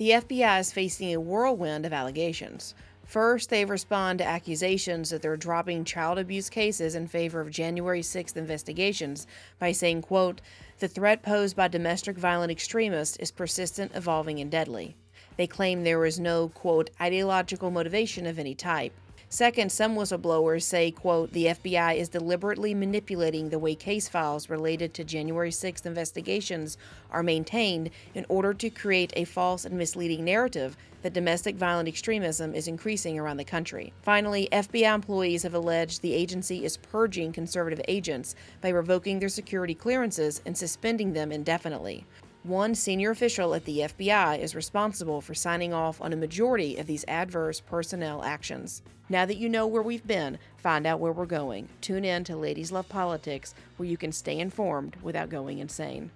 The FBI is facing a whirlwind of allegations. First, they respond to accusations that they're dropping child abuse cases in favor of January 6th investigations by saying, quote, the threat posed by domestic violent extremists is persistent, evolving, and deadly. They claim there was no, quote, ideological motivation of any type. Second, some whistleblowers say, quote, the FBI is deliberately manipulating the way case files related to January 6th investigations are maintained in order to create a false and misleading narrative that domestic violent extremism is increasing around the country. Finally, FBI employees have alleged the agency is purging conservative agents by revoking their security clearances and suspending them indefinitely. One senior official at the FBI is responsible for signing off on a majority of these adverse personnel actions. Now that you know where we've been, find out where we're going. Tune in to Ladies Love Politics, where you can stay informed without going insane.